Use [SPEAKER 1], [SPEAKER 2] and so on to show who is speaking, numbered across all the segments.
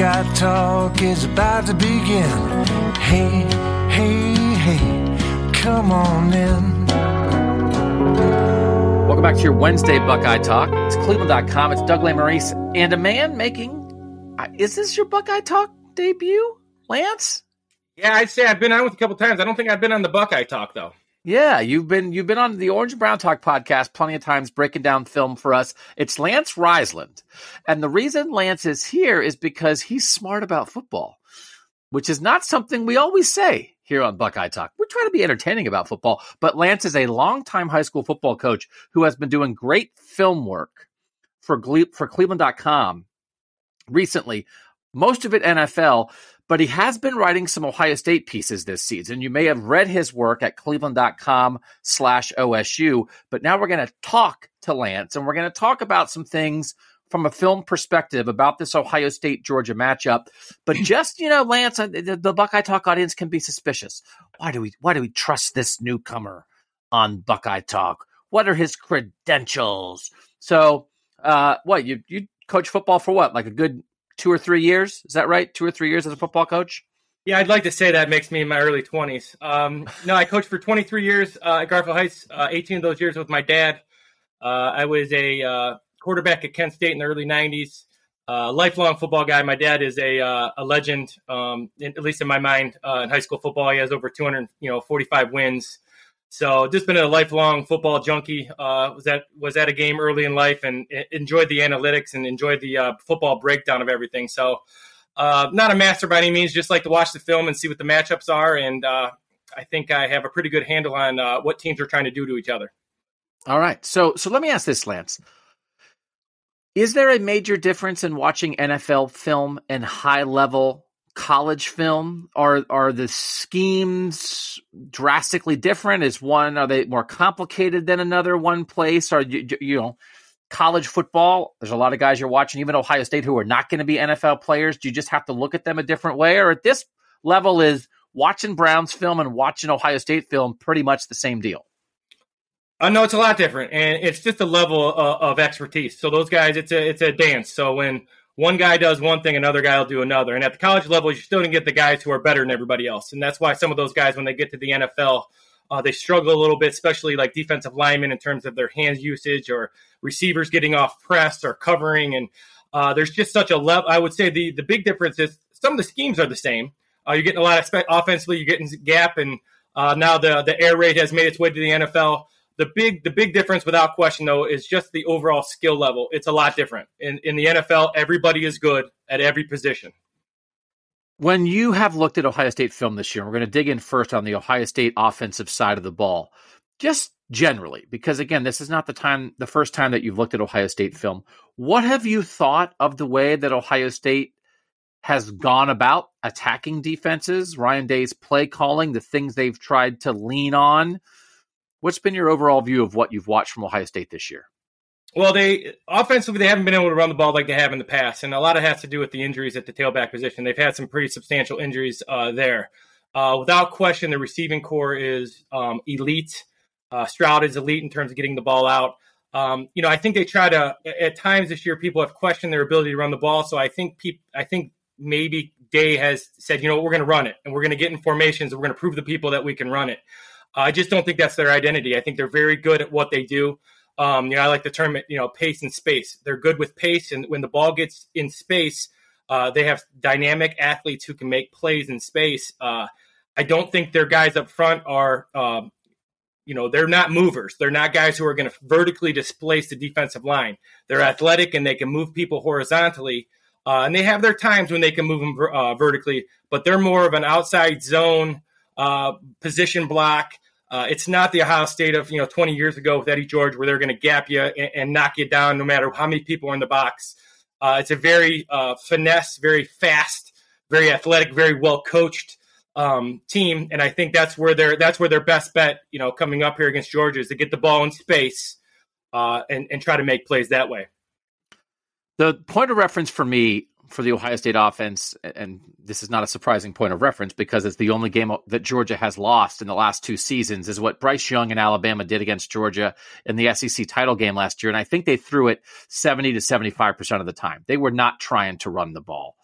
[SPEAKER 1] Buckeye Talk is about to begin. Hey, hey, hey, come on in.
[SPEAKER 2] Welcome back to your Wednesday Buckeye Talk. It's Cleveland.com. It's Doug Lesmerises and a man making. uh, Is this your Buckeye Talk debut, Lance?
[SPEAKER 3] Yeah, I'd say I've been on with a couple times. I don't think I've been on the Buckeye Talk though.
[SPEAKER 2] Yeah, you've been you've been on the Orange Brown Talk podcast plenty of times breaking down film for us. It's Lance Reisland. And the reason Lance is here is because he's smart about football, which is not something we always say here on Buckeye Talk. We're trying to be entertaining about football, but Lance is a longtime high school football coach who has been doing great film work for Gle- for cleveland.com recently, most of it NFL, but he has been writing some Ohio State pieces this season. You may have read his work at cleveland.com slash OSU, but now we're going to talk to Lance and we're going to talk about some things from a film perspective about this Ohio State Georgia matchup. But just, you know, Lance, uh, the, the Buckeye Talk audience can be suspicious. Why do we, why do we trust this newcomer on Buckeye Talk? What are his credentials? So, uh, what you, you coach football for what? Like a good two or three years? Is that right? Two or three years as a football coach?
[SPEAKER 3] Yeah, I'd like to say that makes me in my early 20s. Um, no, I coached for 23 years uh, at Garfield Heights, uh, 18 of those years with my dad. Uh, I was a uh, quarterback at Kent State in the early 90s. Uh, lifelong football guy. My dad is a uh, a legend, um, in, at least in my mind, in high school football. He has over 200, you know, 45 wins. So just been a lifelong football junkie. Uh, was at was at a game early in life and enjoyed the analytics and enjoyed the uh, football breakdown of everything. So uh, not a master by any means. Just like to watch the film and see what the matchups are. And uh, I think I have a pretty good handle on uh, what teams are trying to do to each other.
[SPEAKER 2] All right. So so let me ask this, Lance. Is there a major difference in watching NFL film and high level college film? Are are the schemes drastically different? Is one are they more complicated than another one place? are you, you know, college football? There's a lot of guys you're watching, even Ohio State, who are not going to be NFL players. Do you just have to look at them a different way? Or at this level, is watching Browns film and watching Ohio State film pretty much the same deal?
[SPEAKER 3] I know it's a lot different, and it's just a level of, of expertise. So those guys, it's a it's a dance. So when one guy does one thing, another guy will do another. And at the college level, you're still going to get the guys who are better than everybody else, and that's why some of those guys, when they get to the NFL, uh, they struggle a little bit, especially like defensive linemen in terms of their hands usage or receivers getting off press or covering. And uh, there's just such a level. I would say the the big difference is some of the schemes are the same. Uh, you're getting a lot of spe- offensively, you're getting gap, and uh, now the the air raid has made its way to the NFL. The big the big difference, without question, though, is just the overall skill level. It's a lot different in in the NFL. Everybody is good at every position.
[SPEAKER 2] When you have looked at Ohio State film this year, we're going to dig in first on the Ohio State offensive side of the ball, just generally, because again, this is not the time, the first time that you've looked at Ohio State film. What have you thought of the way that Ohio State has gone about attacking defenses? Ryan Day's play calling, the things they've tried to lean on. What's been your overall view of what you've watched from Ohio State this year?
[SPEAKER 3] Well, they offensively they haven't been able to run the ball like they have in the past, and a lot of it has to do with the injuries at the tailback position. They've had some pretty substantial injuries uh, there. Uh, without question, the receiving corps is um, elite. Uh, Stroud is elite in terms of getting the ball out. Um, you know, I think they try to at times this year people have questioned their ability to run the ball. So I think people, I think maybe Day has said, you know, we're going to run it and we're going to get in formations and we're going to prove to people that we can run it. I just don't think that's their identity. I think they're very good at what they do. Um, you know, I like the term, you know, pace and space. They're good with pace, and when the ball gets in space, uh, they have dynamic athletes who can make plays in space. Uh, I don't think their guys up front are, um, you know, they're not movers. They're not guys who are going to vertically displace the defensive line. They're athletic and they can move people horizontally. Uh, and they have their times when they can move them uh, vertically, but they're more of an outside zone uh, position block. Uh, it's not the Ohio State of you know 20 years ago with Eddie George, where they're going to gap you and, and, knock you down no matter how many people are in the box. Uh, it's a very uh, finesse, very fast, very athletic, very well coached um, team, and I think that's where their that's where their best bet, you know, coming up here against Georgia is to get the ball in space uh, and and try to make plays that way.
[SPEAKER 2] The point of reference for me for the Ohio State offense, and this is not a surprising point of reference because it's the only game that Georgia has lost in the last two seasons, is what Bryce Young and Alabama did against Georgia in the SEC title game last year. And I think they threw it 70 to 75% of the time. They were not trying to run the ball.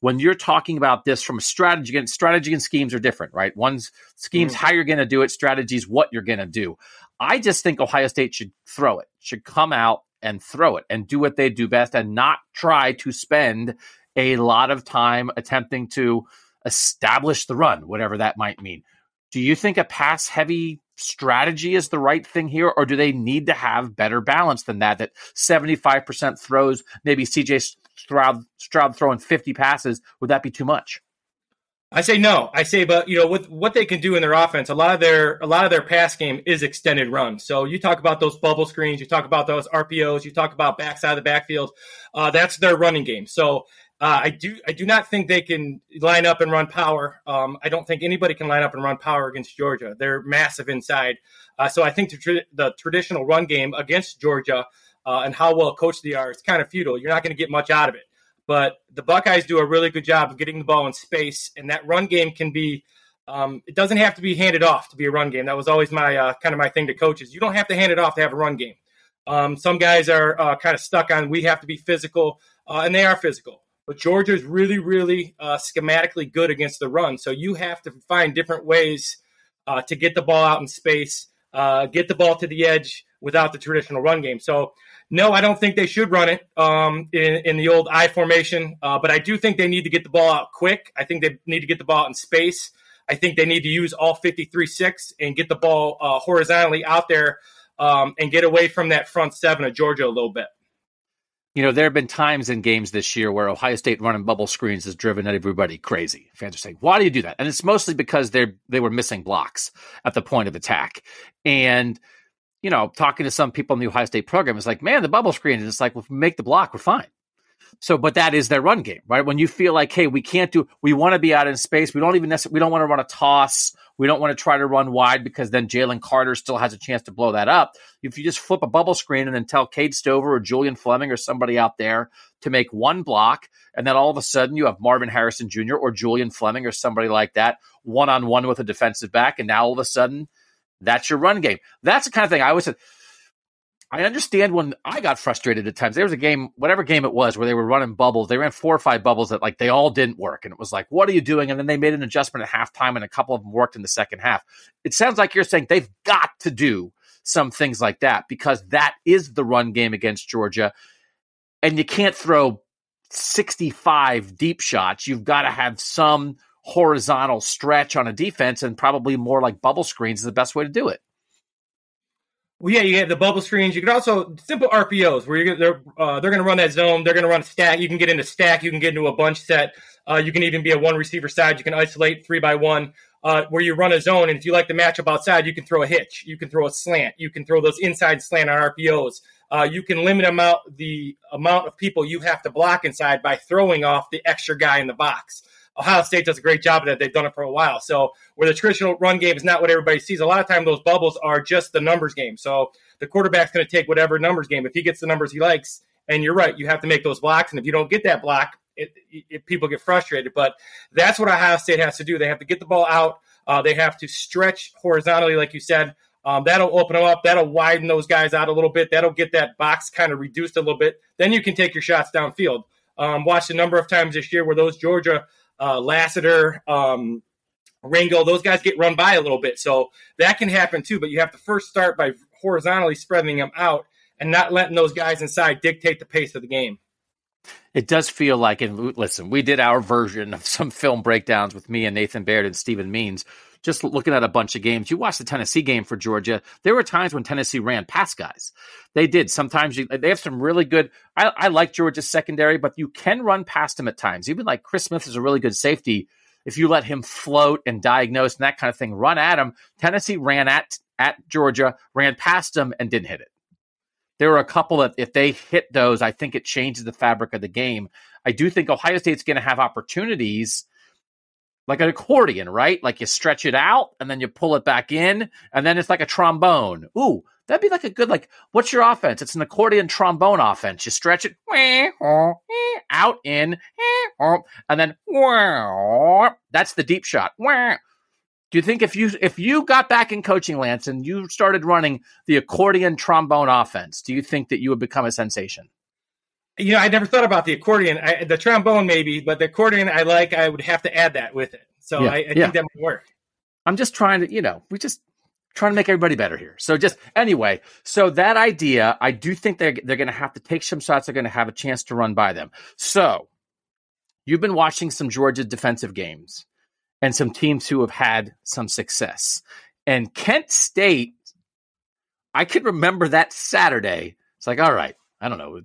[SPEAKER 2] When you're talking about this from a strategy, and strategy and schemes are different, right? One's schemes, mm-hmm. how you're going to do it, strategies, what you're going to do. I just think Ohio State should throw it, should come out and throw it and do what they do best and not try to spend a lot of time attempting to establish the run, whatever that might mean. Do you think a pass heavy strategy is the right thing here, or do they need to have better balance than that? That 75% throws, maybe CJ Stroud, Stroud throwing 50 passes, would that be too much?
[SPEAKER 3] I say no. I say, but you know, with what they can do in their offense, a lot of their a lot of their pass game is extended runs. So you talk about those bubble screens, you talk about those RPOs, you talk about backside of the backfield. Uh, that's their running game. So uh, I do I do not think they can line up and run power. Um, I don't think anybody can line up and run power against Georgia. They're massive inside. Uh, so I think the, tra- the, traditional run game against Georgia uh, and how well coached they are, is kind of futile. You're not going to get much out of it. But the Buckeyes do a really good job of getting the ball in space, and that run game can be. Um, it doesn't have to be handed off to be a run game. That was always my uh, kind of my thing to coaches. You don't have to hand it off to have a run game. Um, some guys are uh, kind of stuck on we have to be physical, uh, and they are physical. But Georgia is really, really uh, schematically good against the run. So you have to find different ways uh, to get the ball out in space, uh, get the ball to the edge without the traditional run game. So no, I don't think they should run it um, in, in, the old I formation, uh, but I do think they need to get the ball out quick. I think they need to get the ball out in space. I think they need to use all 53 6 and get the ball uh, horizontally out there um, and get away from that front seven of Georgia a little bit.
[SPEAKER 2] You know, there have been times in games this year where Ohio State running bubble screens has driven everybody crazy. Fans are saying, "Why do you do that?" And it's mostly because they they were missing blocks at the point of attack. And you know, talking to some people in the Ohio State program, it's like, man, the bubble screen. And it's like, well, if we make the block, we're fine. So, but that is their run game, right? When you feel like, hey, we can't do, we want to be out in space. We don't even necessarily, we don't want to run a toss. We don't want to try to run wide because then Jalen Carter still has a chance to blow that up. If you just flip a bubble screen and then tell Cade Stover or Julian Fleming or somebody out there to make one block, and then all of a sudden you have Marvin Harrison Jr. or Julian Fleming or somebody like that one on one with a defensive back, and now all of a sudden that's your run game. That's the kind of thing I always said. I understand when I got frustrated at times. There was a game, whatever game it was, where they were running bubbles. They ran four or five bubbles that like they all didn't work. And it was like, what are you doing? And then they made an adjustment at halftime and a couple of them worked in the second half. It sounds like you're saying they've got to do some things like that because that is the run game against Georgia. And you can't throw 65 deep shots. You've got to have some horizontal stretch on a defense, and probably more like bubble screens is the best way to do it.
[SPEAKER 3] Well, yeah, you have the bubble screens. You can also simple RPOs where you're they're uh, they're going to run that zone. They're going to run a stack. You can get into stack. You can get into a bunch set. Uh, you can even be a one receiver side. You can isolate three by one uh, where you run a zone. And if you like the matchup outside, you can throw a hitch. You can throw a slant. You can throw those inside slant on RPOs. Uh, you can limit amount the amount of people you have to block inside by throwing off the extra guy in the box. Ohio State does a great job of that. They've done it for a while. So where the traditional run game is not what everybody sees, a lot of time those bubbles are just the numbers game. So the quarterback's going to take whatever numbers game. If he gets the numbers he likes, and you're right, you have to make those blocks. And if you don't get that block, it, it, people get frustrated. But that's what Ohio State has to do. They have to get the ball out. Uh, they have to stretch horizontally, like you said. Um, that'll open them up. That'll widen those guys out a little bit. That'll get that box kind of reduced a little bit. Then you can take your shots downfield. Um, watched a number of times this year where those Georgia uh, Lassiter, um, Ringo, those guys get run by a little bit. So that can happen too. But you have to first start by horizontally spreading them out and not letting those guys inside dictate the pace of the game.
[SPEAKER 2] It does feel like, and listen, we did our version of some film breakdowns with me and Nathan Baird and Stephen Means just looking at a bunch of games. You watched the Tennessee game for Georgia. There were times when Tennessee ran past guys. They did. Sometimes you, they have some really good. I, I like Georgia's secondary, but you can run past them at times. Even like Chris Smith is a really good safety. If you let him float and diagnose and that kind of thing, run at him. Tennessee ran at at Georgia, ran past them, and didn't hit it. There were a couple that if they hit those, I think it changes the fabric of the game. I do think Ohio State's going to have opportunities like an accordion, right? Like you stretch it out and then you pull it back in, and then it's like a trombone. Ooh, that'd be like a good like. What's your offense? It's an accordion trombone offense. You stretch it out in, and then that's the deep shot. Do you think if you if you got back in coaching, Lance, and you started running the accordion trombone offense, do you think that you would become a sensation?
[SPEAKER 3] You know, I never thought about the accordion. I, the trombone, maybe, but the accordion, I like. I would have to add that with it. So yeah, I, I yeah. think that might work.
[SPEAKER 2] I'm just trying to, you know, we just trying to make everybody better here. So just anyway, so that idea, I do think they're they're going to have to take some shots. They're going to have a chance to run by them. So you've been watching some Georgia defensive games and some teams who have had some success. And Kent State, I could remember that Saturday. It's like, all right, I don't know,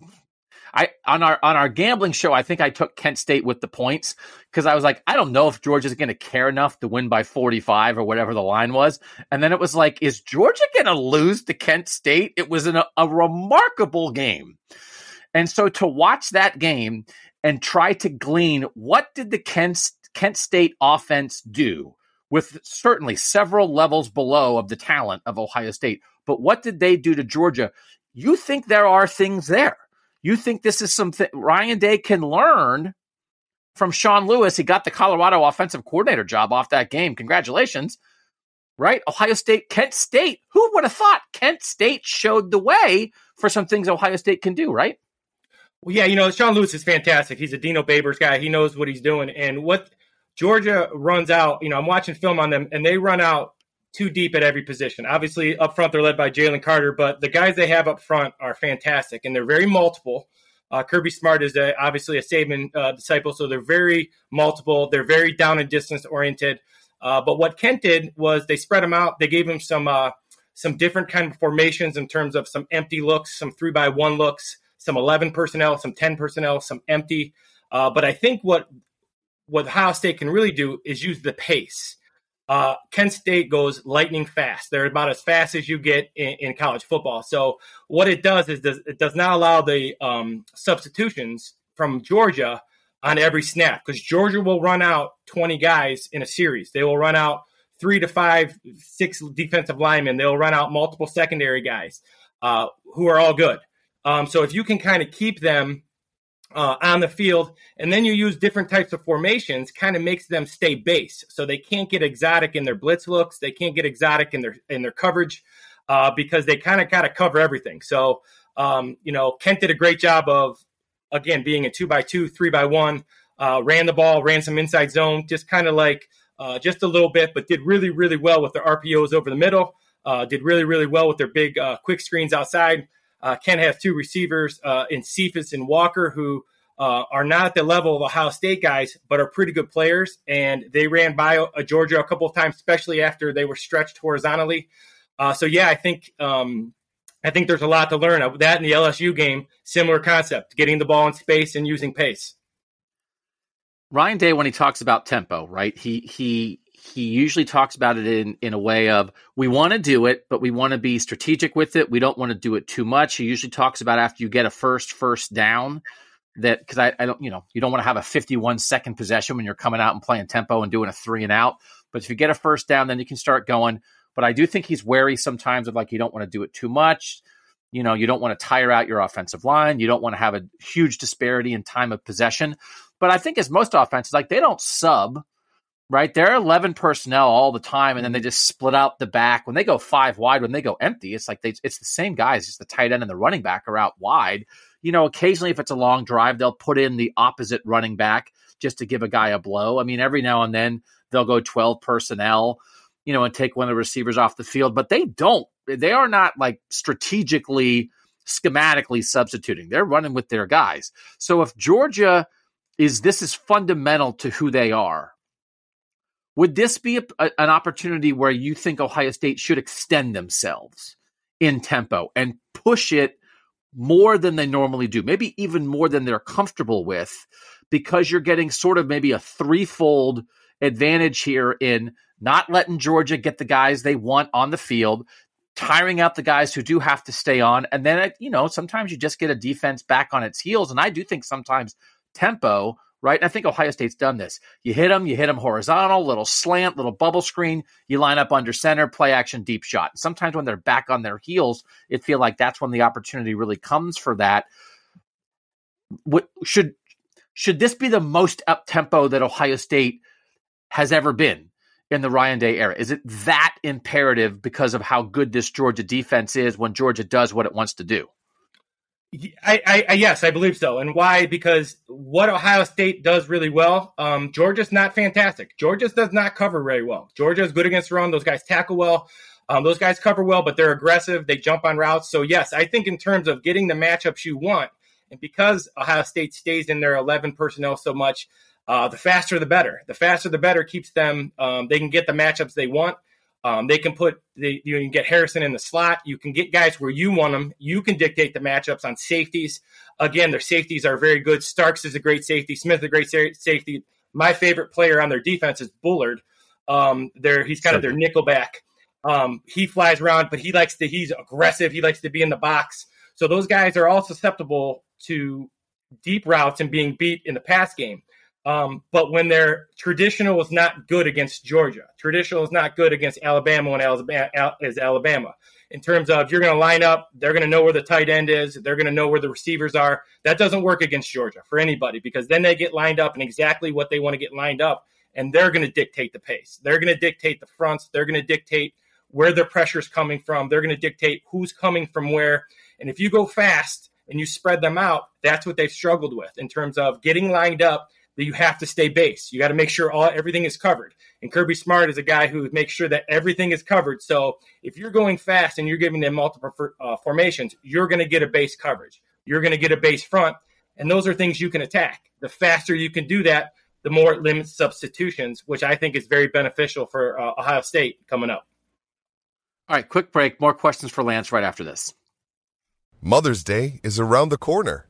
[SPEAKER 2] I on our on our gambling show, I think I took Kent State with the points because I was like, I don't know if Georgia's going to care enough to win by 45 or whatever the line was. And then it was like, is Georgia going to lose to Kent State? It was an, a remarkable game. And so to watch that game and try to glean what did the Kent Kent State offense do with certainly several levels below of the talent of Ohio State, but what did they do to Georgia? You think there are things there. You think this is something Ryan Day can learn from Sean Lewis? He got the Colorado offensive coordinator job off that game. Congratulations. Right? Ohio State, Kent State. Who would have thought Kent State showed the way for some things Ohio State can do, right?
[SPEAKER 3] Well, yeah, you know, Sean Lewis is fantastic. He's a Dino Babers guy. He knows what he's doing. And what Georgia runs out, you know, I'm watching film on them, and they run out too deep at every position. Obviously, up front, they're led by Jalen Carter, but the guys they have up front are fantastic, and they're very multiple. Uh, Kirby Smart is a, obviously a Saban uh, disciple, so they're very multiple. They're very down and distance oriented. Uh, but what Kent did was they spread them out. They gave them some uh, some different kind of formations in terms of some empty looks, some three by one looks, some eleven personnel, some ten personnel, some empty. Uh, but I think what what Ohio State can really do is use the pace. Uh, Kent State goes lightning fast. They're about as fast as you get in, in college football. So what it does is does, it does not allow the um, substitutions from Georgia on every snap because Georgia will run out 20 guys in a series. They will run out three to five, six defensive linemen. They'll run out multiple secondary guys uh, who are all good. Um, so if you can kind of keep them uh, on the field, and then you use different types of formations, kind of makes them stay base. So they can't get exotic in their blitz looks, they can't get exotic in their in their coverage uh, because they kind of got to cover everything. So um, you know, Kent did a great job of again being a two by two, three by one, uh, ran the ball, ran some inside zone, just kind of like uh, just a little bit, but did really really well with their RPOs over the middle. Uh, did really really well with their big uh, quick screens outside. Uh, Ken has two receivers uh, in Cephas and Walker who uh, are not at the level of Ohio State guys, but are pretty good players. And they ran by uh, Georgia a couple of times, especially after they were stretched horizontally. Uh, so yeah, I think um, I think there's a lot to learn. That in the LSU game, similar concept, getting the ball in space and using pace.
[SPEAKER 2] Ryan Day, when he talks about tempo, right? He he he usually talks about it in in a way of we want to do it, but we want to be strategic with it. We don't want to do it too much. He usually talks about after you get a first first down that because I, I don't you know you don't want to have a 51 second possession when you're coming out and playing tempo and doing a three and out. But if you get a first down, then you can start going. But I do think he's wary sometimes of like you don't want to do it too much. You know, you don't want to tire out your offensive line. You don't want to have a huge disparity in time of possession. But I think as most offenses, like they don't sub right? They're 11 personnel all the time, and then they mm-hmm. just split out the back. When they go five wide, when they go empty, it's like they, it's the same guys. Just the tight end and the running back are out wide. You know, occasionally if it's a long drive, they'll put in the opposite running back just to give a guy a blow. I mean, every now and then they'll go 12 personnel, you know, and take one of the receivers off the field, but they don't. They are not like strategically, schematically substituting. They're running with their guys. So if Georgia is this is fundamental to who they are would this be a, a, an opportunity where you think Ohio State should extend themselves in tempo and push it more than they normally do, maybe even more than they're comfortable with, because you're getting sort of maybe a threefold advantage here in not letting Georgia get the guys they want on the field, tiring out the guys who do have to stay on. And then, you know, sometimes you just get a defense back on its heels. And I do think sometimes tempo right? And I think Ohio State's done this. You hit them, you hit them horizontal, little slant, little bubble screen. You line up under center, play action, deep shot. Sometimes when they're back on their heels, it feel like that's when the opportunity really comes for that. What should should this be the most up tempo that Ohio State has ever been in the Ryan Day era? Is it that imperative because of how good this Georgia defense is when Georgia does what it wants to do?
[SPEAKER 3] I, I, yes, I believe so. And why? Because what Ohio State does really well, um, Georgia's not fantastic. Georgia does not cover very well. Georgia is good against the run. Those guys tackle well. Um, those guys cover well, but they're aggressive. They jump on routes. So yes, I think in terms of getting the matchups you want, and because Ohio State stays in their 11 personnel so much, uh, the faster the better. The faster the better keeps them. Um, they can get the matchups they want. Um, they can put the, you can get Harrison in the slot. You can get guys where you want them. You can dictate the matchups on safeties. Again, their safeties are very good. Starks is a great safety. Smith is a great safety. My favorite player on their defense is Bullard. Um, there he's kind of their nickelback. Um, he flies around, but he likes to. He's aggressive. He likes to be in the box. So those guys are all susceptible to deep routes and being beat in the pass game. Um, but when their traditional is not good against Georgia, traditional is not good against Alabama when Alabama is Alabama. In terms of you're going to line up, they're going to know where the tight end is, they're going to know where the receivers are. That doesn't work against Georgia for anybody because then they get lined up and exactly what they want to get lined up, and they're going to dictate the pace. They're going to dictate the fronts. They're going to dictate where the pressure is coming from. They're going to dictate who's coming from where. And if you go fast and you spread them out, that's what they've struggled with in terms of getting lined up that you have to stay base. You got to make sure all everything is covered. And Kirby Smart is a guy who makes sure that everything is covered. So if you're going fast and you're giving them multiple uh, formations, you're going to get a base coverage. You're going to get a base front, and those are things you can attack. The faster you can do that, the more it limits substitutions, which I think is very beneficial for uh, Ohio State coming up.
[SPEAKER 2] All right, quick break. More questions for Lance right after this.
[SPEAKER 4] Mother's Day is around the corner.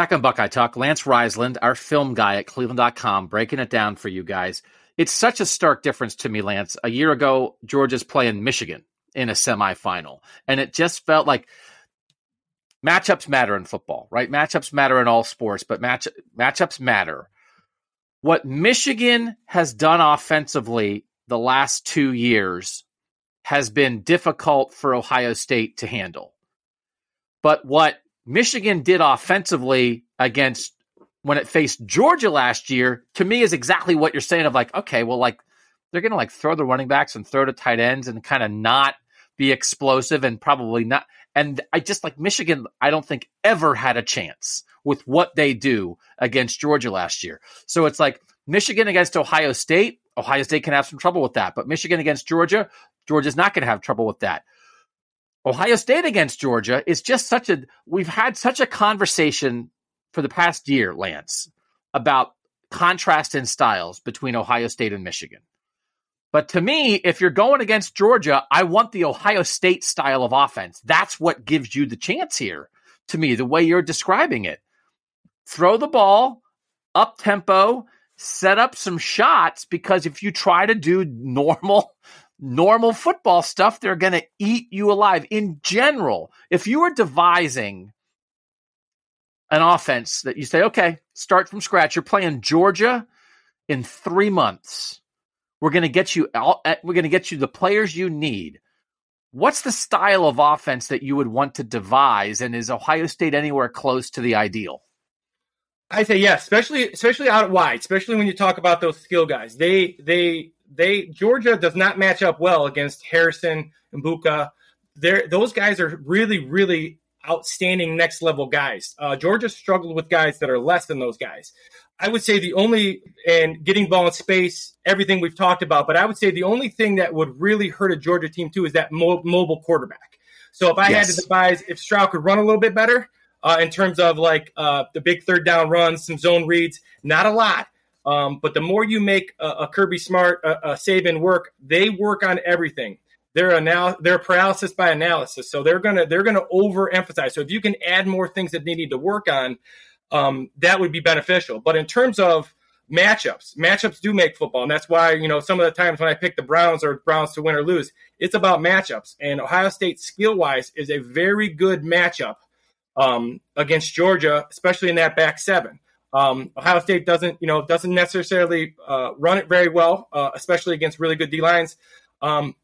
[SPEAKER 2] Back on Buckeye Talk, Lance Reisland, our film guy at cleveland.com, breaking it down for you guys. It's such a stark difference to me, Lance. A year ago, Georgia's playing Michigan in a semifinal, and it just felt like matchups matter in football, right? Matchups matter in all sports, but match matchups matter. What Michigan has done offensively the last two years has been difficult for Ohio State to handle. But what Michigan did offensively against when it faced Georgia last year, to me is exactly what you're saying of like, okay, well, like they're gonna like throw the running backs and throw to tight ends and kind of not be explosive and probably not. And I just like Michigan, I don't think ever had a chance with what they do against Georgia last year. So it's like Michigan against Ohio State. Ohio State can have some trouble with that, but Michigan against Georgia, Georgia's not going to have trouble with that. Ohio State against Georgia is just such a we've had such a conversation for the past year, Lance, about contrast in styles between Ohio State and Michigan. But to me, if you're going against Georgia, I want the Ohio State style of offense. That's what gives you the chance here, to me, the way you're describing it. Throw the ball up tempo, set up some shots because if you try to do normal normal football stuff, they're going to eat you alive. In general, if you are devising an offense that you say, okay, start from scratch, you're playing Georgia in three months. We're going to get you. All, eh, we're going to get you the players you need. What's the style of offense that you would want to devise, and is Ohio State anywhere close to the ideal?
[SPEAKER 3] I say yes, especially especially out wide, especially when you talk about those skill guys. They they they Georgia does not match up well against Harrison and Egbuka. They're, those guys are really really outstanding next level guys. Uh, Georgia struggled with guys that are less than those guys. I would say the only and getting ball in space, everything we've talked about, but I would say the only thing that would really hurt a Georgia team too is that mo- mobile quarterback. So if I yes. had to devise, if Stroud could run a little bit better uh, in terms of like uh, the big third down runs, some zone reads, not a lot, um, but the more you make a, a Kirby Smart, a, a Saban work, they work on everything. They're anal- they're paralysis by analysis, so they're gonna they're gonna overemphasize. So if you can add more things that they need to work on, um, that would be beneficial. But in terms of matchups, matchups do make football, and that's why you know some of the times when I pick the Browns or Browns to win or lose, it's about matchups. And Ohio State skill wise is a very good matchup um, against Georgia, especially in that back seven. Um, Ohio State doesn't, you know, doesn't necessarily uh, run it very well, uh, especially against really good D lines. Um,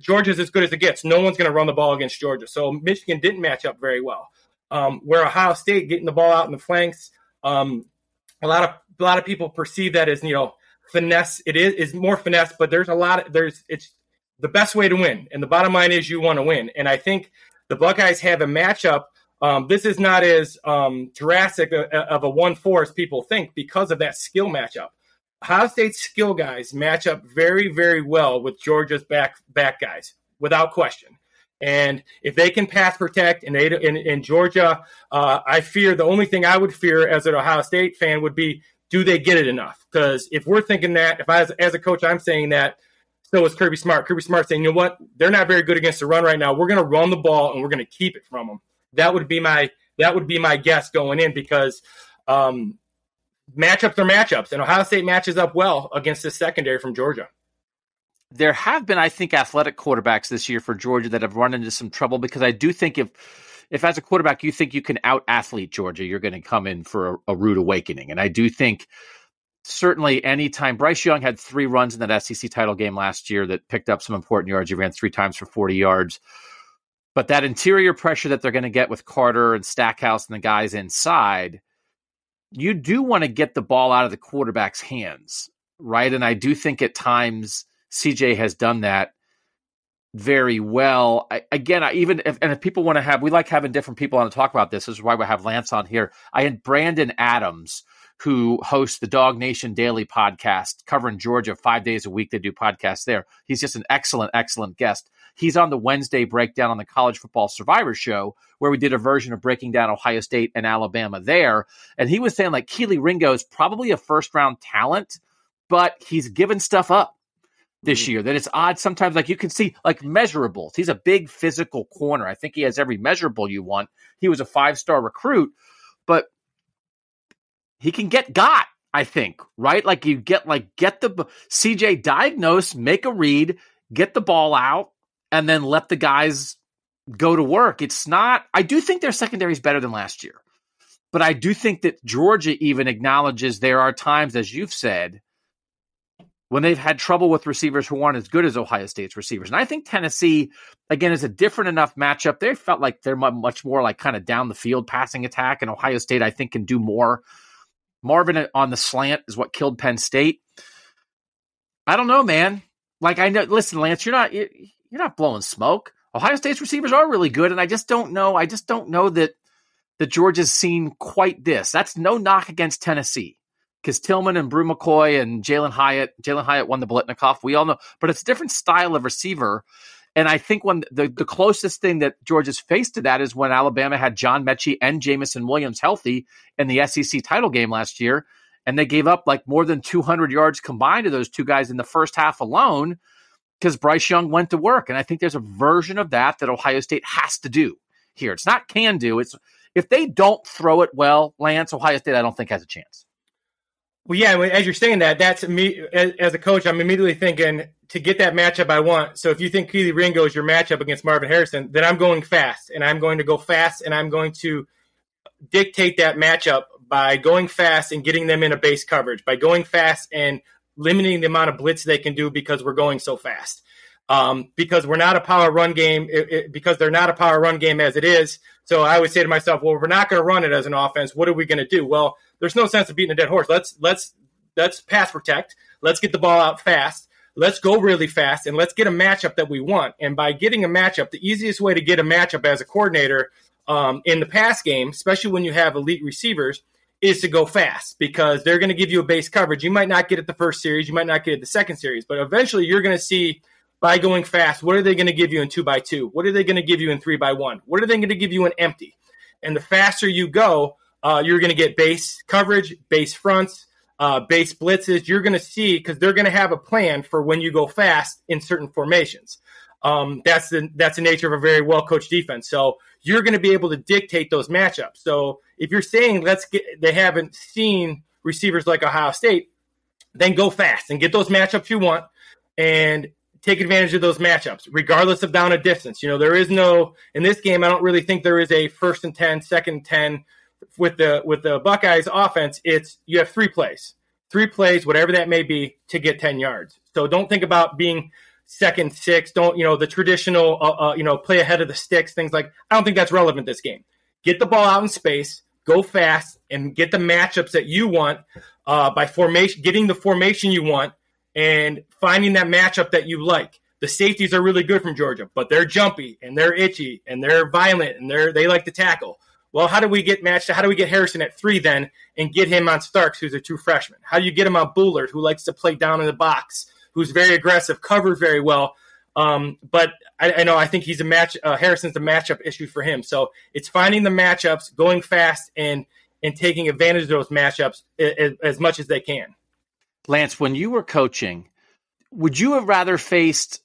[SPEAKER 3] Georgia's as good as it gets. No one's going to run the ball against Georgia. So Michigan didn't match up very well. Um, where Ohio State getting the ball out in the flanks, um, a lot of a lot of people perceive that as you know finesse. It is is more finesse, but there's a lot. Of, there's it's the best way to win, and the bottom line is you want to win. And I think the Buckeyes have a matchup um, this is not as um, drastic of a one four as people think because of that skill matchup. Ohio State's skill guys match up very, very well with Georgia's back back guys, without question. And if they can pass protect and in, in Georgia, uh, I fear the only thing I would fear as an Ohio State fan would be do they get it enough? Because if we're thinking that, if I as, as a coach I'm saying that, so is Kirby Smart. Kirby Smart saying, you know what, they're not very good against the run right now. We're going to run the ball and we're going to keep it from them. That would be my that would be my guess going in because um, matchups are matchups, and Ohio State matches up well against the secondary from Georgia.
[SPEAKER 2] There have been, I think, athletic quarterbacks this year for Georgia that have run into some trouble because I do think if if as a quarterback you think you can out athlete Georgia, you're going to come in for a, a rude awakening, and I do think certainly anytime Bryce Young had three runs in that SEC title game last year that picked up some important yards. He ran three times for 40 yards. But that interior pressure that they're going to get with Carter and Stackhouse and the guys inside, you do want to get the ball out of the quarterback's hands, right? And I do think at times CJ has done that very well. I, again, I, even if, and if people want to have, we like having different people on to talk about this. This is why we have Lance on here. I had Brandon Adams, who hosts the DawgNation Daily podcast, covering Georgia five days a week. They do podcasts there. He's just an excellent, excellent guest. He's on the Wednesday breakdown on the College Football Survivor Show, where we did a version of breaking down Ohio State and Alabama there. And he was saying like Kelee Ringo is probably a first round talent, but he's given stuff up this mm-hmm. year. That it's odd sometimes. Like you can see like measurables. He's a big physical corner. I think he has every measurable you want. He was a five star recruit, but he can get got. I think right. Like you get like get the CJ diagnose, make a read, get the ball out, and then let the guys go to work. It's not, I do think their secondary is better than last year. But I do think that Georgia even acknowledges there are times, as you've said, when they've had trouble with receivers who aren't as good as Ohio State's receivers. And I think Tennessee, again, is a different enough matchup. They felt like they're much more like kind of down the field passing attack. And Ohio State, I think, can do more. Marvin uh, on the slant is what killed Penn State. I don't know, man. Like I know, listen, Lance, you're not you're not blowing smoke. Ohio State's receivers are really good, and I just don't know. I just don't know that that Georgia's seen quite this. That's no knock against Tennessee because Tillman and Bru McCoy and Jalin Hyatt. Jalin Hyatt won the Biletnikoff. We all know, but it's a different style of receiver. And I think when the, the closest thing that Georgia's faced to that is when Alabama had John Metchie and Jameson Williams healthy in the SEC title game last year. And they gave up like more than 200 yards combined to those two guys in the first half alone because Bryce Young went to work. And I think there's a version of that that Ohio State has to do here. It's not can do. It's if they don't throw it well, Lance, Ohio State, I don't think has a chance.
[SPEAKER 3] Well, yeah, as you're saying that, that's me as, a coach. I'm immediately thinking to get that matchup I want. So if you think Kelee Ringo is your matchup against Marvin Harrison, then I'm going fast, and I'm going to go fast, and I'm going to dictate that matchup by going fast and getting them in a base coverage, by going fast and limiting the amount of blitz they can do because we're going so fast. Um, because we're not a power run game, it, it, because they're not a power run game as it is. So I always say to myself, well, we're not going to run it as an offense. What are we going to do? Well, there's no sense of beating a dead horse. Let's let's let's pass protect. Let's get the ball out fast. Let's go really fast and let's get a matchup that we want. And by getting a matchup, the easiest way to get a matchup as a coordinator um, in the pass game, especially when you have elite receivers, is to go fast because they're going to give you a base coverage. You might not get it the first series, you might not get it the second series, but eventually you're going to see by going fast what are they going to give you in two by two? What are they going to give you in three by one? What are they going to give you in empty? And the faster you go, uh, you're going to get base coverage, base fronts, uh, base blitzes. You're going to see because they're going to have a plan for when you go fast in certain formations. Um, that's the that's the nature of a very well coached defense. So you're going to be able to dictate those matchups. So if you're saying let's get, they haven't seen receivers like Ohio State, then go fast and get those matchups you want and take advantage of those matchups, regardless of down a distance. You know, there is no in this game. I don't really think there is a first and 10, second and 10 with the with the Buckeyes offense, it's you have three plays, three plays, whatever that may be, to get ten yards. So don't think about being second six. Don't you know the traditional uh, uh, you know play ahead of the sticks things like. I don't think that's relevant this game. Get the ball out in space, go fast, and get the matchups that you want uh, by formation, getting the formation you want, and finding that matchup that you like. The safeties are really good from Georgia, but they're jumpy and they're itchy and they're violent and they're they like to tackle. Well, how do we get matched? How do we get Harrison at three then and get him on Starks, who's a true freshman? How do you get him on Bullard, who likes to play down in the box, who's very aggressive, covers very well? Um, but I, I, know I think he's a match. Uh, Harrison's a matchup issue for him. So it's finding the matchups, going fast, and and taking advantage of those matchups as, as much as they can.
[SPEAKER 2] Lance, when you were coaching, would you have rather faced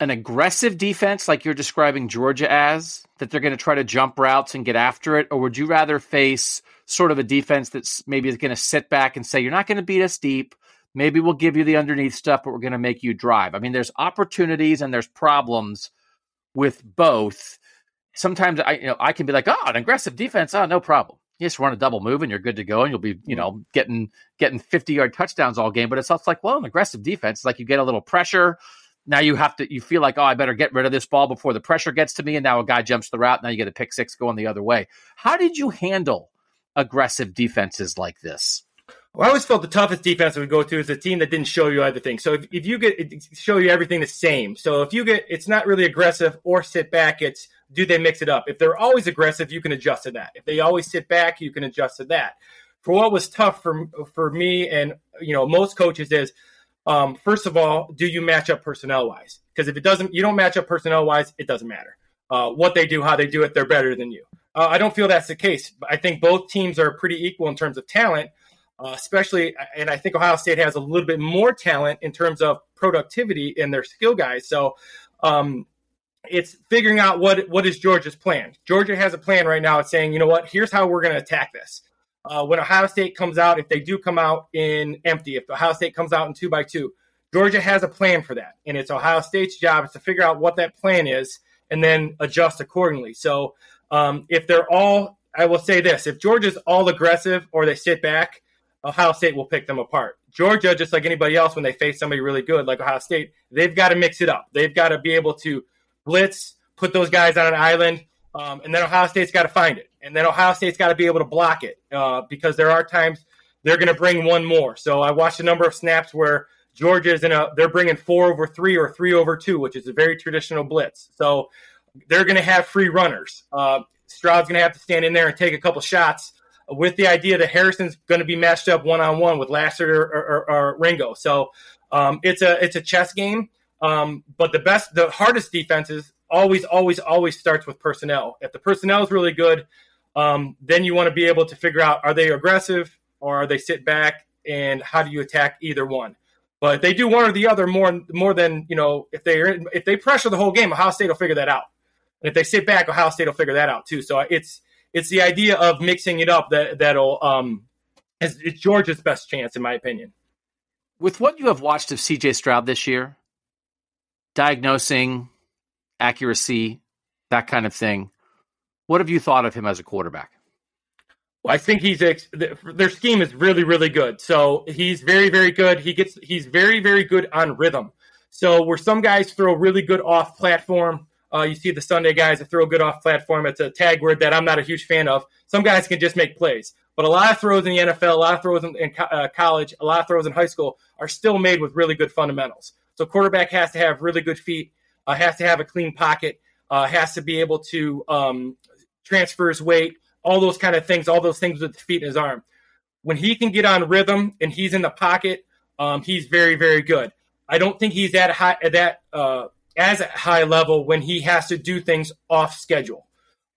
[SPEAKER 2] an aggressive defense like you're describing Georgia as, that they're going to try to jump routes and get after it? Or would you rather face sort of a defense that's maybe going to sit back and say, you're not going to beat us deep. Maybe we'll give you the underneath stuff, but we're going to make you drive. I mean, there's opportunities and there's problems with both. Sometimes I, you know, I can be like, oh, an aggressive defense, oh, no problem. You just run a double move and you're good to go, and you'll be, you mm-hmm. know, getting getting 50 yard touchdowns all game. But it's also like, well, an aggressive defense, like you get a little pressure, now you have to you feel like oh i better get rid of this ball before the pressure gets to me and now a guy jumps the route now you get a pick six going the other way how did you handle aggressive defenses like this
[SPEAKER 3] I always felt the toughest defense I would go to is a team that didn't show you everything. So if, if you get show you everything the same. So if you get it's not really aggressive or sit back, it's do they mix it up? If they're always aggressive, you can adjust to that. If they always sit back, you can adjust to that. For what was tough for for me and you know most coaches is um, first of all, do you match up personnel wise? Because if it doesn't, you don't match up personnel wise, it doesn't matter. Uh, what they do, how they do it, they're better than you. Uh, I don't feel that's the case. I think both teams are pretty equal in terms of talent, uh, especially, and I think Ohio State has a little bit more talent in terms of productivity in their skill guys. So um, it's figuring out what what is Georgia's plan. Georgia has a plan right now. It's saying, you know what, here's how we're going to attack this uh, when Ohio State comes out, if they do come out in empty, if Ohio State comes out in two by two, Georgia has a plan for that, and it's Ohio State's job is to figure out what that plan is and then adjust accordingly. So um, if they're all, I will say this: if Georgia's all aggressive or they sit back, Ohio State will pick them apart. Georgia, just like anybody else, when they face somebody really good like Ohio State, they've got to mix it up. They've got to be able to blitz, put those guys on an island, um, and then Ohio State's got to find it and then Ohio State's got to be able to block it uh, because there are times they're going to bring one more. So I watched a number of snaps where Georgia is in a they're bringing four over three or three over two, which is a very traditional blitz. So they're going to have free runners. Uh, Stroud's going to have to stand in there and take a couple shots with the idea that Harrison's going to be matched up one on one with Lassiter or, or, or, Ringo. So um, it's a it's a chess game. Um, but the best, the hardest defenses always, always, always starts with personnel. If the personnel is really good, um, then you want to be able to figure out are they aggressive or are they sit back and how do you attack either one. But they do one or the other more more than you know if they if they pressure the whole game, Ohio State will figure that out. And if they sit back, Ohio State will figure that out too. So it's it's the idea of mixing it up that that'll um, it's, it's Georgia's best chance, in my opinion.
[SPEAKER 2] With what you have watched of CJ Stroud this year, diagnosing, accuracy, that kind of thing, what have you thought of him as a quarterback?
[SPEAKER 3] Well, I think he's their scheme is really really good. So he's very very good. He gets he's very very good on rhythm. So where some guys throw really good off platform, uh, you see the Sunday guys that throw good off platform. It's a tag word that I'm not a huge fan of. Some guys can just make plays, but a lot of throws in the NFL, a lot of throws in, in uh, college, a lot of throws in high school are still made with really good fundamentals. So quarterback has to have really good feet, uh, has to have a clean pocket, uh, has to be able to um, transfer his weight, all those kind of things, all those things with the feet and his arm. When he can get on rhythm and he's in the pocket, um, he's very, very good. I don't think he's that high at that uh, as a high level when he has to do things off schedule.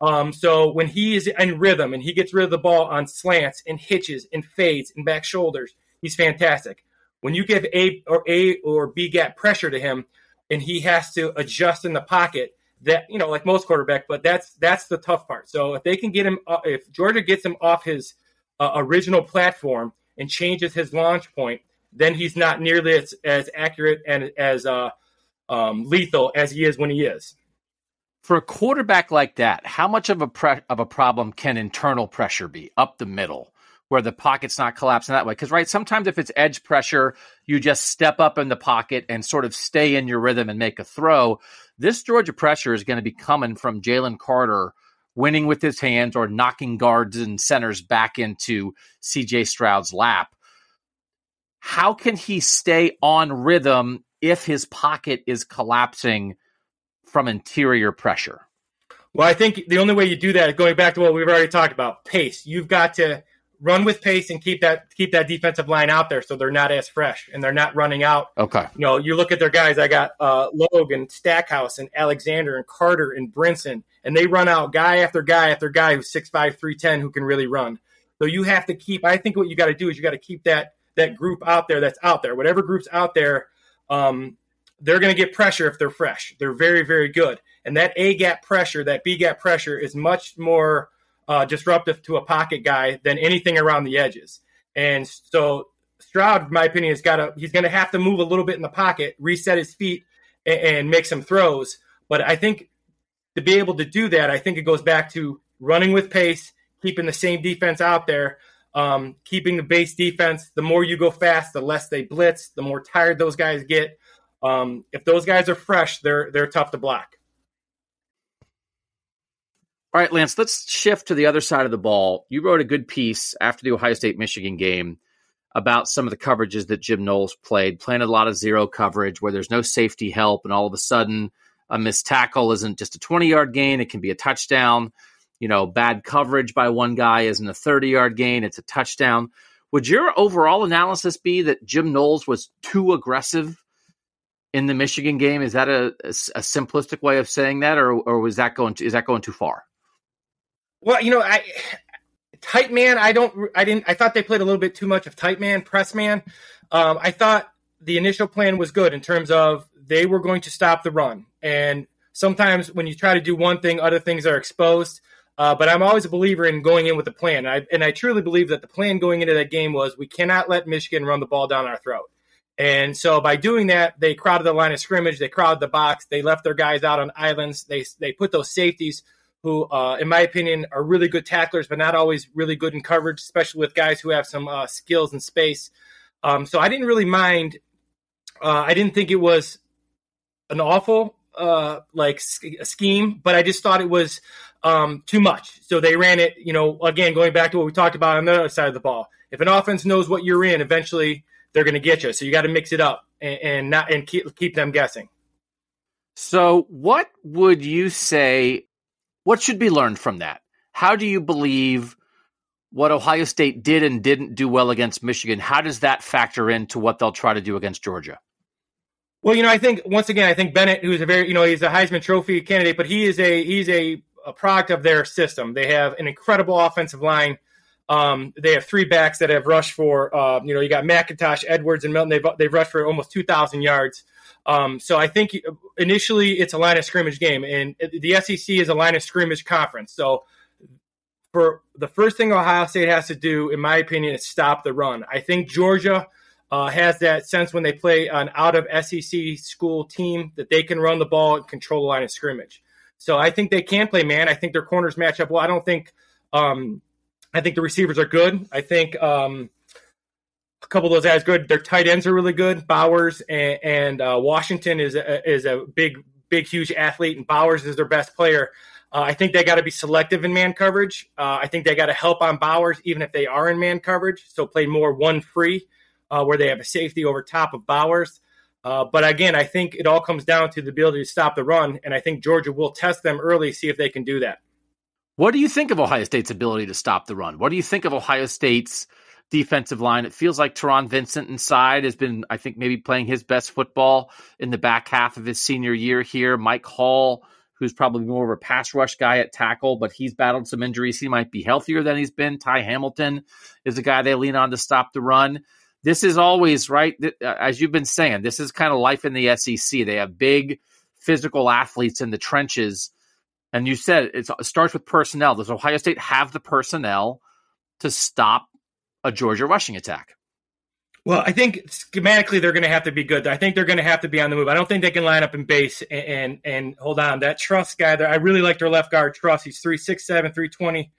[SPEAKER 3] Um, so when he is in rhythm and he gets rid of the ball on slants and hitches and fades and back shoulders, he's fantastic. When you give A or A or B gap pressure to him and he has to adjust in the pocket, that you know, like most quarterback, but that's that's the tough part. So if they can get him, uh, if Georgia gets him off his uh, original platform and changes his launch point, then he's not nearly as, as accurate and as uh, um, lethal as he is when he is.
[SPEAKER 2] For a quarterback like that, how much of a pre- of a problem can internal pressure be up the middle, where the pocket's not collapsing that way? Because right, sometimes if it's edge pressure, you just step up in the pocket and sort of stay in your rhythm and make a throw. This Georgia pressure is going to be coming from Jalen Carter winning with his hands or knocking guards and centers back into CJ Stroud's lap how can he stay on rhythm if his pocket is collapsing from interior pressure?
[SPEAKER 3] Well, I think the only way you do that, going back to what we've already talked about, pace. You've got to run with pace and keep that keep that defensive line out there so they're not as fresh and they're not running out.
[SPEAKER 2] Okay.
[SPEAKER 3] You know, you look at their guys. I got uh, Logan, Stackhouse, and Alexander, and Carter, and Brinson, and they run out guy after guy after guy who's 6'5", 310 who can really run. So you have to keep. I think what you got to do is you got to keep that that group out there that's out there. Whatever group's out there, um, they're going to get pressure if they're fresh. They're very, very good. And that A gap pressure, that B gap pressure is much more uh, disruptive to a pocket guy than anything around the edges. And so Stroud, in my opinion, has got to he's going to have to move a little bit in the pocket, reset his feet, and, and make some throws. But I think to be able to do that, I think it goes back to running with pace, keeping the same defense out there, um, keeping the base defense. The more you go fast, the less they blitz. The more tired those guys get. Um, if those guys are fresh, they're they're tough to block.
[SPEAKER 2] All right, Lance. Let's shift to the other side of the ball. You wrote a good piece after the Ohio State Michigan game about some of the coverages that Jim Knowles played. Planted a lot of zero coverage where there's no safety help, and all of a sudden, a missed tackle isn't just a 20 yard gain; it can be a touchdown you know, bad coverage by one guy isn't a 30 yard gain, it's a touchdown. Would your overall analysis be that Jim Knowles was too aggressive in the Michigan game? Is that a, a, a simplistic way of saying that, or, or was that going to, is that going too far?
[SPEAKER 3] Well, you know, I tight man. I don't. I didn't. I thought they played a little bit too much of tight man, press man. Um, I thought the initial plan was good in terms of they were going to stop the run, and sometimes when you try to do one thing, other things are exposed. Uh, but I'm always a believer in going in with a plan. I, and I truly believe that the plan going into that game was we cannot let Michigan run the ball down our throat. And so by doing that, they crowded the line of scrimmage, they crowded the box, they left their guys out on islands, they they put those safeties who, uh, in my opinion, are really good tacklers, but not always really good in coverage, especially with guys who have some uh, skills in space. Um, so I didn't really mind. Uh, I didn't think it was an awful uh, like scheme, but I just thought it was um, too much. So they ran it, you know, again, going back to what we talked about on the other side of the ball. If an offense knows what you're in, eventually they're going to get you. So you got to mix it up and, and not and keep keep them guessing.
[SPEAKER 2] So what would you say? What should be learned from that? How do you believe what Ohio State did and didn't do well against Michigan? How does that factor into what they'll try to do against Georgia?
[SPEAKER 3] Well, you know, I think once again, I think Bennett, who's a very, you know, he's a Heisman Trophy candidate, but he is a he's a, a product of their system. They have an incredible offensive line. Um, they have three backs that have rushed for, uh, you know, you got McIntosh, Edwards, and Milton. They've they've rushed for almost two thousand yards. Um, so I think initially it's a line of scrimmage game, and the SEC is a line of scrimmage conference. So for the first thing Ohio State has to do, in my opinion, is stop the run. I think Georgia uh, has that sense when they play an out of SEC school team that they can run the ball and control the line of scrimmage. So I think they can play man. I think their corners match up well. I don't think. Um, I think the receivers are good. I think um, a couple of those guys good. Their tight ends are really good. Bowers and, and uh, Washington is a, is a big, big, huge athlete, and Bowers is their best player. Uh, I think they got to be selective in man coverage. Uh, I think they got to help on Bowers, even if they are in man coverage. So play more one free uh, where they have a safety over top of Bowers. Uh, but again, I think it all comes down to the ability to stop the run, and I think Georgia will test them early, see if they can do that.
[SPEAKER 2] What do you think of Ohio State's ability to stop the run? What do you think of Ohio State's defensive line? It feels like Taron Vincent inside has been, I think, maybe playing his best football in the back half of his senior year here. Mike Hall, who's probably more of a pass rush guy at tackle, but he's battled some injuries. He might be healthier than he's been. Ty Hamilton is a guy they lean on to stop the run this is always right uh, as you've been saying this is kind of life in the sec they have big physical athletes in the trenches and you said it starts with personnel does ohio state have the personnel to stop a georgia rushing attack
[SPEAKER 3] well, I think schematically they're going to have to be good. I think they're going to have to be on the move. I don't think they can line up in base and and, and hold on. That Truss guy there, I really like their left guard Truss. He's 3'6'7", 320.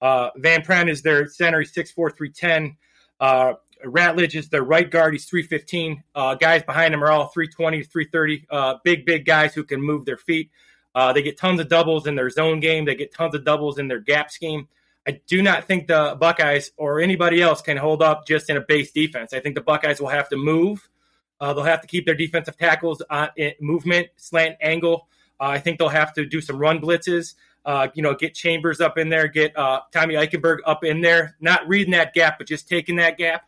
[SPEAKER 3] Uh, Van Pran is their center. He's 6'4", 310. Uh, Ratledge is their right guard. He's 315. Uh, guys behind him are all 320 to 330. Uh, big, big guys who can move their feet. Uh, they get tons of doubles in their zone game. They get tons of doubles in their gap scheme. I do not think the Buckeyes or anybody else can hold up just in a base defense. I think the Buckeyes will have to move. Uh, they'll have to keep their defensive tackles on movement, slant, angle. Uh, I think they'll have to do some run blitzes. Uh, you know, get Chambers up in there, get uh, Tommy Eichenberg up in there, not reading that gap, but just taking that gap.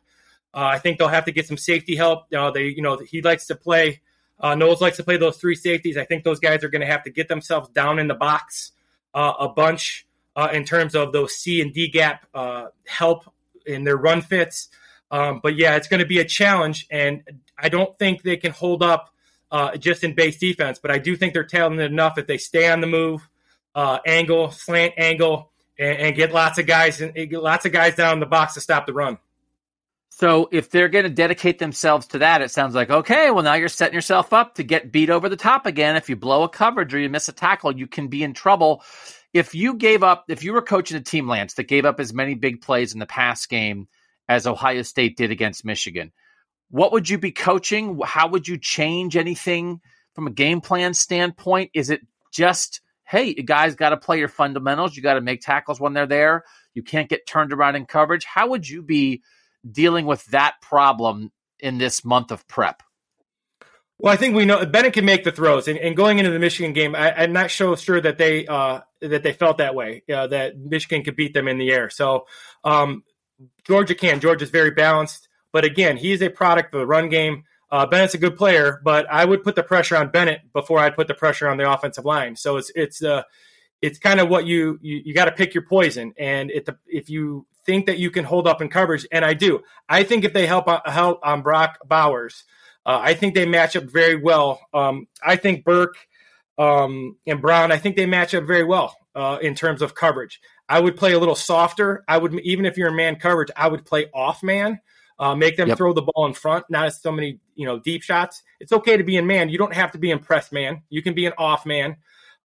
[SPEAKER 3] Uh, I think they'll have to get some safety help. Uh, they, you know, he likes to play. Uh, Knowles likes to play those three safeties. I think those guys are going to have to get themselves down in the box uh, a bunch uh, in terms of those C and D gap uh, help in their run fits. Um, but yeah, it's going to be a challenge, and I don't think they can hold up just in base defense. But I do think they're talented enough if they stay on the move, angle, slant angle, and, and, get lots of guys and get lots of guys down in the box to stop the run.
[SPEAKER 2] So if they're going to dedicate themselves to that, it sounds like okay. Well, now you're setting yourself up to get beat over the top again. If you blow a coverage or you miss a tackle, you can be in trouble. If you gave up, if you were coaching a team, Lance, that gave up as many big plays in the past game as Ohio State did against Michigan, what would you be coaching? How would you change anything from a game plan standpoint? Is it just hey, you guys got to play your fundamentals. You got to make tackles when they're there. You can't get turned around in coverage. How would you be dealing with that problem in this month of prep?
[SPEAKER 3] Well, I think we know Bennett can make the throws, and, and going into the Michigan game, I, am not so sure that they uh, that they felt that way. Uh, that Michigan could beat them in the air. So um, Georgia can. Georgia's very balanced, but again, he's a product of the run game. Uh, Bennett's a good player, but I would put the pressure on Bennett before I'd put the pressure on the offensive line. So it's it's uh, it's kind of what you you, you got to pick your poison, and it, if you think that you can hold up in coverage, and I do. I think if they help help on Brock Bowers, uh, I think they match up very well. Um, I think Burke um, and Brown, I think they match up very well uh, in terms of coverage. I would play a little softer. I would even if you're in man coverage, I would play off man. Uh, make them yep. throw the ball in front, not as so many you know deep shots. It's okay to be in man. You don't have to be in press man. You can be an off man.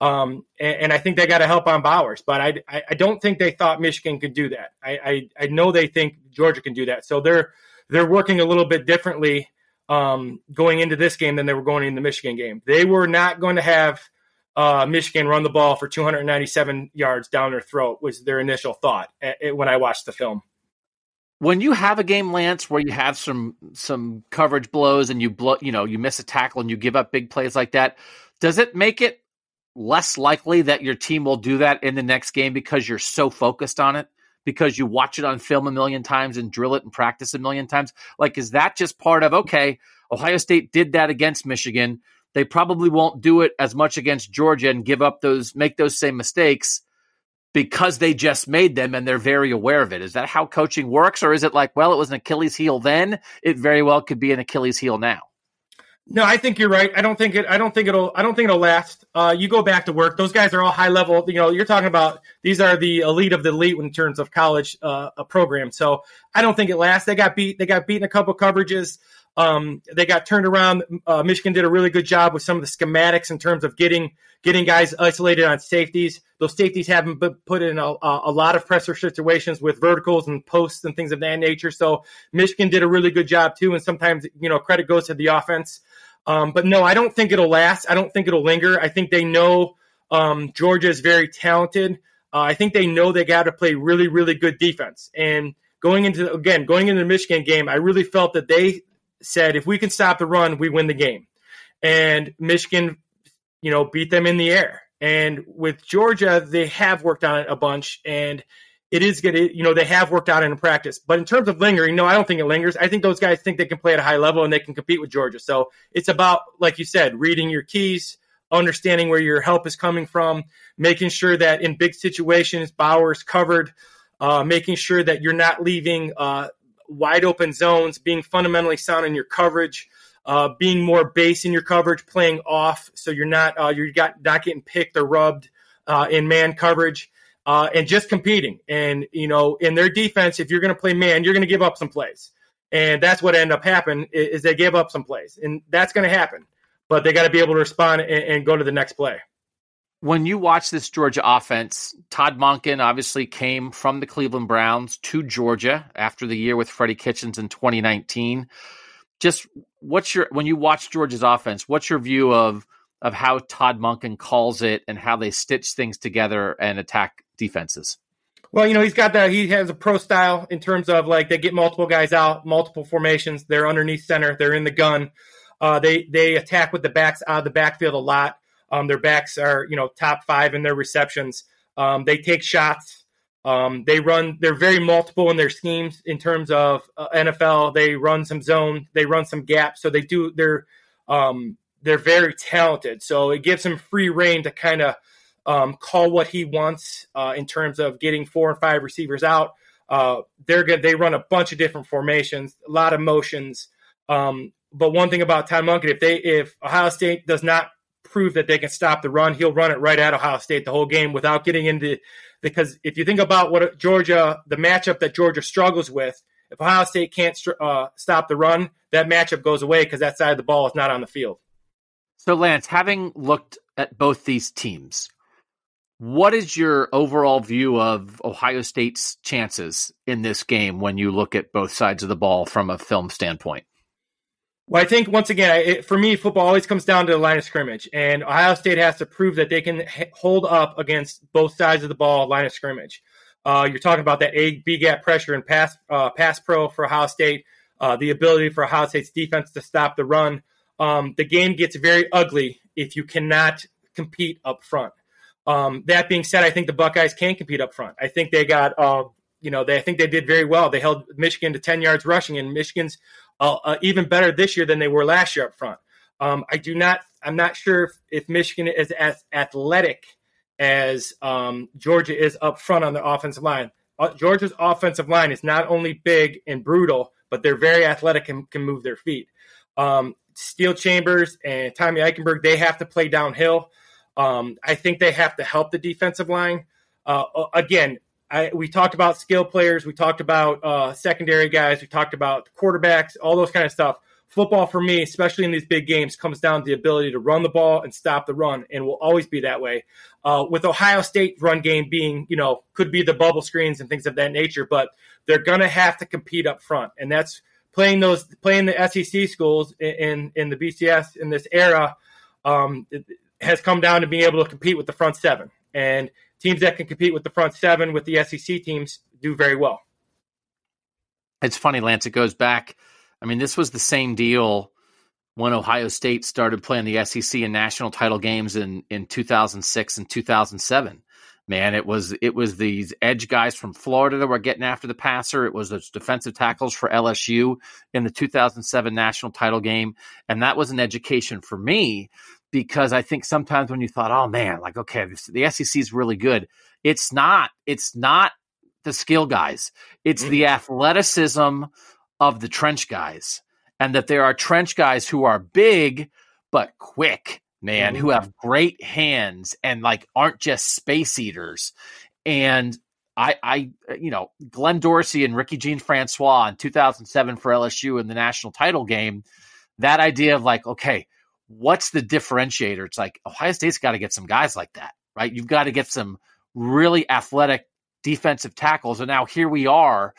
[SPEAKER 3] Um, and, and, I think they got to help on Bowers, but I, I, I, don't think they thought Michigan could do that. I, I, I, know they think Georgia can do that. So they're, they're working a little bit differently um, going into this game than they were going in the Michigan game. They were not going to have uh, Michigan run the ball for 297 yards down their throat was their initial thought when I watched the film.
[SPEAKER 2] When you have a game, Lance, where you have some some coverage blows and you blow, you know, you miss a tackle and you give up big plays like that, does it make it less likely that your team will do that in the next game because you're so focused on it because you watch it on film a million times and drill it and practice a million times? Like is that just part of okay ohio state did that against michigan. They probably won't do it as much against georgia and give up those make those same mistakes because they just made them and they're very aware of it. Is that how coaching works or is it like well it was an achilles heel then? It very well could be an achilles heel now
[SPEAKER 3] No, I think you're right. I don't think it. I don't think it'll. I don't think it'll last. Uh, you go back to work. Those guys are all high level. You know, you're talking about these are the elite of the elite in terms of college uh, program. So I don't think it lasts. They got beat. They got beat in a couple coverages. Um, they got turned around. Uh, Michigan did a really good job with some of the schematics in terms of getting getting guys isolated on safeties. Those safeties haven't been put in a, a lot of pressure situations with verticals and posts and things of that nature. So Michigan did a really good job too. And sometimes you know credit goes to the offense. Um, but no, I don't think it'll last. I don't think it'll linger. I think they know um, Georgia is very talented. Uh, I think they know they got to play really, really good defense. And going into again, going into the Michigan game, I really felt that they said if we can stop the run, we win the game. And Michigan, you know, beat them in the air. And with Georgia, they have worked on it a bunch, and it is good. You know, they have worked out in practice. But in terms of lingering, no, I don't think it lingers. I think those guys think they can play at a high level and they can compete with Georgia. So it's about, like you said, reading your keys, understanding where your help is coming from, making sure that in big situations, Bowers' covered, uh, making sure that you're not leaving uh, wide open zones, being fundamentally sound in your coverage. Uh, being more base in your coverage, playing off, so you're not uh, you're got, not getting picked or rubbed uh, in man coverage uh, and just competing. And you know, in their defense, if you're going to play man, you're going to give up some plays, and that's what ended up happening is they gave up some plays, and that's going to happen. But they got to be able to respond and, and go to the next play.
[SPEAKER 2] When you watch this Georgia offense, Todd Monken obviously came from the Cleveland Browns to Georgia after the year with Freddie Kitchens in 2019. Just what's your when you watch Georgia's offense, what's your view of of how Todd Monken calls it and how they stitch things together and attack defenses?
[SPEAKER 3] Well, you know, he's got that. He has a pro style in terms of like they get multiple guys out, multiple formations. They're underneath center. They're in the gun. Uh, they they attack with the backs out of the backfield a lot. Um, their backs are you know top five in their receptions. Um, they take shots. Um, they run. They're very multiple in their schemes in terms of uh, NFL. They run some zone. They run some gaps. So they do. They're um, they're very talented. So it gives him free reign to kind of um, call what he wants uh, in terms of getting four and five receivers out. Uh, they're good. They run a bunch of different formations, a lot of motions. Um, but one thing about Todd Monken, if they if Ohio State does not prove that they can stop the run, he'll run it right at Ohio State the whole game without getting into. Because if you think about what Georgia, the matchup that Georgia struggles with, if Ohio State can't uh, stop the run, that matchup goes away because that side of the ball is not on the field.
[SPEAKER 2] So, Lance, having looked at both these teams, what is your overall view of Ohio State's chances in this game when you look at both sides of the ball from a film standpoint?
[SPEAKER 3] Well, I think once again, it, for me, football always comes down to the line of scrimmage, and Ohio State has to prove that they can h- hold up against both sides of the ball, line of scrimmage. Uh, you're talking about that A B gap pressure and pass uh, pass pro for Ohio State, uh, the ability for Ohio State's defense to stop the run. Um, the game gets very ugly if you cannot compete up front. Um, that being said, I think the Buckeyes can compete up front. I think they got, uh, you know, they I think they did very well. They held Michigan to ten yards rushing, and Michigan's uh, uh, even better this year than they were last year up front. Um, I do not. I'm not sure if, if Michigan is as athletic as um, Georgia is up front on the offensive line. Uh, Georgia's offensive line is not only big and brutal, but they're very athletic and can move their feet. Um, Steele Chambers and Tommy Eichenberg, they have to play downhill. Um, I think they have to help the defensive line. Uh, again, I, we talked about skill players, we talked about uh, secondary guys, we talked about quarterbacks, all those kind of stuff. Football for me, especially in these big games, comes down to the ability to run the ball and stop the run, and will always be that way. Uh, with Ohio State run game being, you know, could be the bubble screens and things of that nature, but they're going to have to compete up front, and that's playing those playing the SEC schools in in the BCS in this era. Um, has come down to being able to compete with the front seven. And teams that can compete with the front seven with the SEC teams do very well.
[SPEAKER 2] It's funny, Lance. It goes back. I mean, this was the same deal when Ohio State started playing the SEC and national title games in in 2006 and 2007. Man, it was it was these edge guys from Florida that were getting after the passer. It was those defensive tackles for LSU in the 2007 national title game, and that was an education for me because I think sometimes when you thought, oh man, like okay, this, the SEC is really good, it's not. It's not the skill guys. It's mm-hmm. the athleticism of the trench guys. and that there are trench guys who are big but quick, man,
[SPEAKER 3] Mm-hmm.
[SPEAKER 2] who have great hands and like aren't just space eaters. And I, I, you know, Glenn Dorsey and Ricky Jean Francois in 2007 for LSU in the national title game. That idea of like, okay, what's the differentiator? It's like Ohio State's got to get some guys like that, right? You've got to get some really athletic defensive tackles. And now here we are,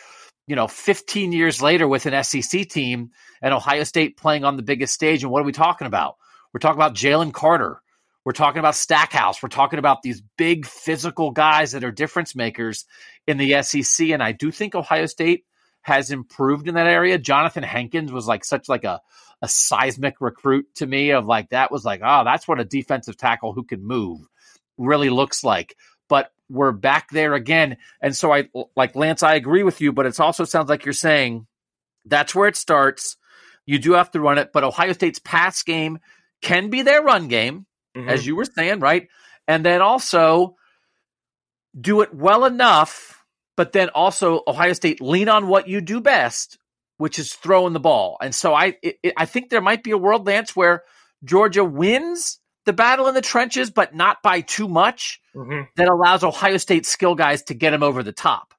[SPEAKER 2] you know, 15 years later with an SEC team and Ohio State playing on the biggest stage. And what are we talking about? We're talking about Jalen Carter. We're talking about Stackhouse. We're talking about these big physical guys that are difference makers in the SEC. And I do think Ohio State has improved in that area. Jonathan Hankins was like such like a, a seismic recruit to me of like that was like, oh, that's what a defensive tackle who can move really looks like. But we're back there again. And so I like Lance, I agree with you, but it also sounds like you're saying that's where it starts. You do have to run it, but Ohio State's pass game can be their run game,
[SPEAKER 3] Mhm.
[SPEAKER 2] as you were saying, right? And then also do it well enough, but then also Ohio State lean on what you do best, which is throwing the ball. And so I it, I think there might be a world Lance where Georgia wins the battle in the trenches, but not by too much
[SPEAKER 3] Mhm.
[SPEAKER 2] that allows Ohio State skill guys to get them over the top,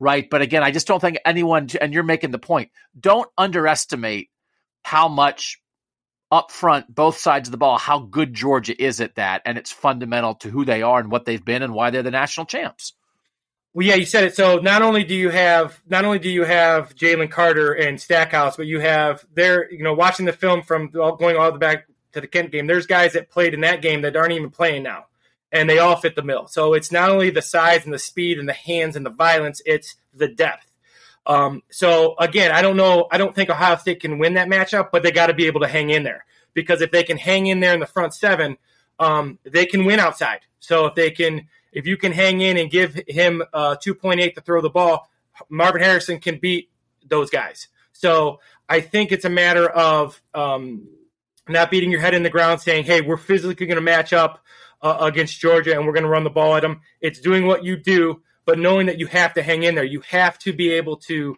[SPEAKER 2] right? But again, I just don't think anyone, and you're making the point, don't underestimate how much up front, both sides of the ball, how good Georgia is at that. And it's fundamental to who they are and what they've been and why they're the national champs.
[SPEAKER 3] Well, yeah, you said it. So not only do you have not only do you have Jalen Carter and Stackhouse, but you have there. You know, watching the film from all, going all the way back to the Kent game. There's guys that played in that game that aren't even playing now, and they all fit the mill. So it's not only the size and the speed and the hands and the violence; it's the depth. Um, so again, I don't know. I don't think Ohio State can win that matchup, but they got to be able to hang in there because if they can hang in there in the front seven, um, they can win outside. So if they can, if you can hang in and give him uh, 2.8 to throw the ball, Marvin Harrison can beat those guys. So I think it's a matter of um, not beating your head in the ground, saying, "Hey, we're physically going to match up uh, against Georgia and we're going to run the ball at them." It's doing what you do, but knowing that you have to hang in there. You have to be able to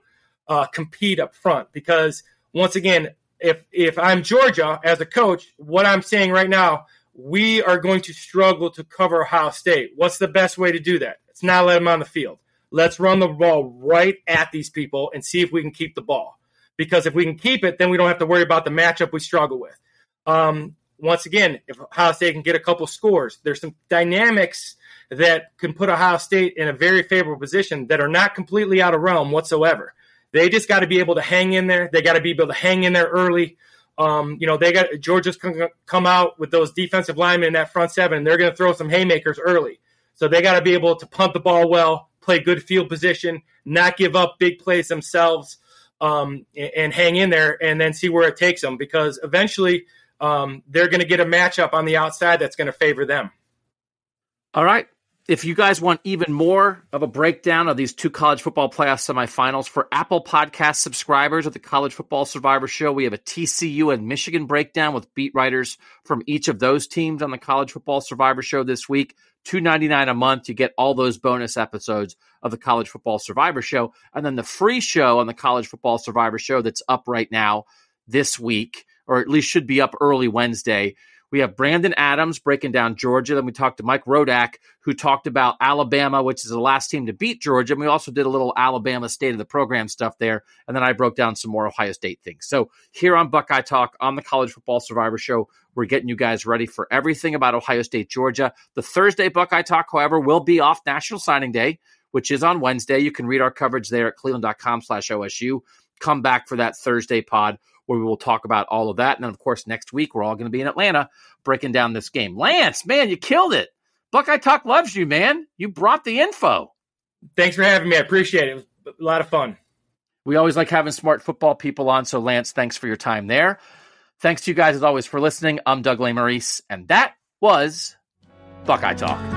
[SPEAKER 3] uh, compete up front because once again, if if I'm Georgia as a coach, what I'm saying right now, we are going to struggle to cover Ohio State. What's the best way to do that? It's not let them on the field. Let's run the ball right at these people and see if we can keep the ball. Because if we can keep it, then we don't have to worry about the matchup we struggle with. Um, once again, if Ohio State can get a couple scores, there's some dynamics that can put Ohio State in a very favorable position that are not completely out of realm whatsoever. They just got to be able to hang in there. They got to be able to hang in there early. Um, you know, they got Georgia's come, come out with those defensive linemen in that front seven, they're going to throw some haymakers early. So they got to be able to punt the ball well, play good field position, not give up big plays themselves, um, and, and hang in there, and then see where it takes them. Because eventually, um, they're going to get a matchup on the outside that's going to favor them.
[SPEAKER 2] All right. If you guys want even more of a breakdown of these two college football playoff semifinals for Apple Podcast subscribers of the College Football Survivor Show, we have a TCU and Michigan breakdown with beat writers from each of those teams on the College Football Survivor Show this week. Two ninety nine a month. You get all those bonus episodes of the College Football Survivor Show, and then the free show on the College Football Survivor Show that's up right now this week, or at least should be up early Wednesday. We have Brandon Adams breaking down Georgia. Then we talked to Mike Rodak, who talked about Alabama, which is the last team to beat Georgia. And we also did a little Alabama state of the program stuff there. And then I broke down some more Ohio State things. So here on Buckeye Talk on the College Football Survivor Show, we're getting you guys ready for everything about Ohio State, Georgia. The Thursday Buckeye Talk, however, will be off National Signing Day, which is on Wednesday. You can read our coverage there at cleveland.com slash OSU. Come back for that Thursday pod where we will talk about all of that. And then, of course, next week, we're all going to be in Atlanta breaking down this game. Lance, man, you killed it. Buckeye Talk loves you, man. You brought the info.
[SPEAKER 3] Thanks for having me. I appreciate it. It was a lot of fun.
[SPEAKER 2] We always like having smart football people on. So, Lance, thanks for your time there. Thanks to you guys, as always, for listening. I'm Doug Lesmerises, and that was Buckeye Talk.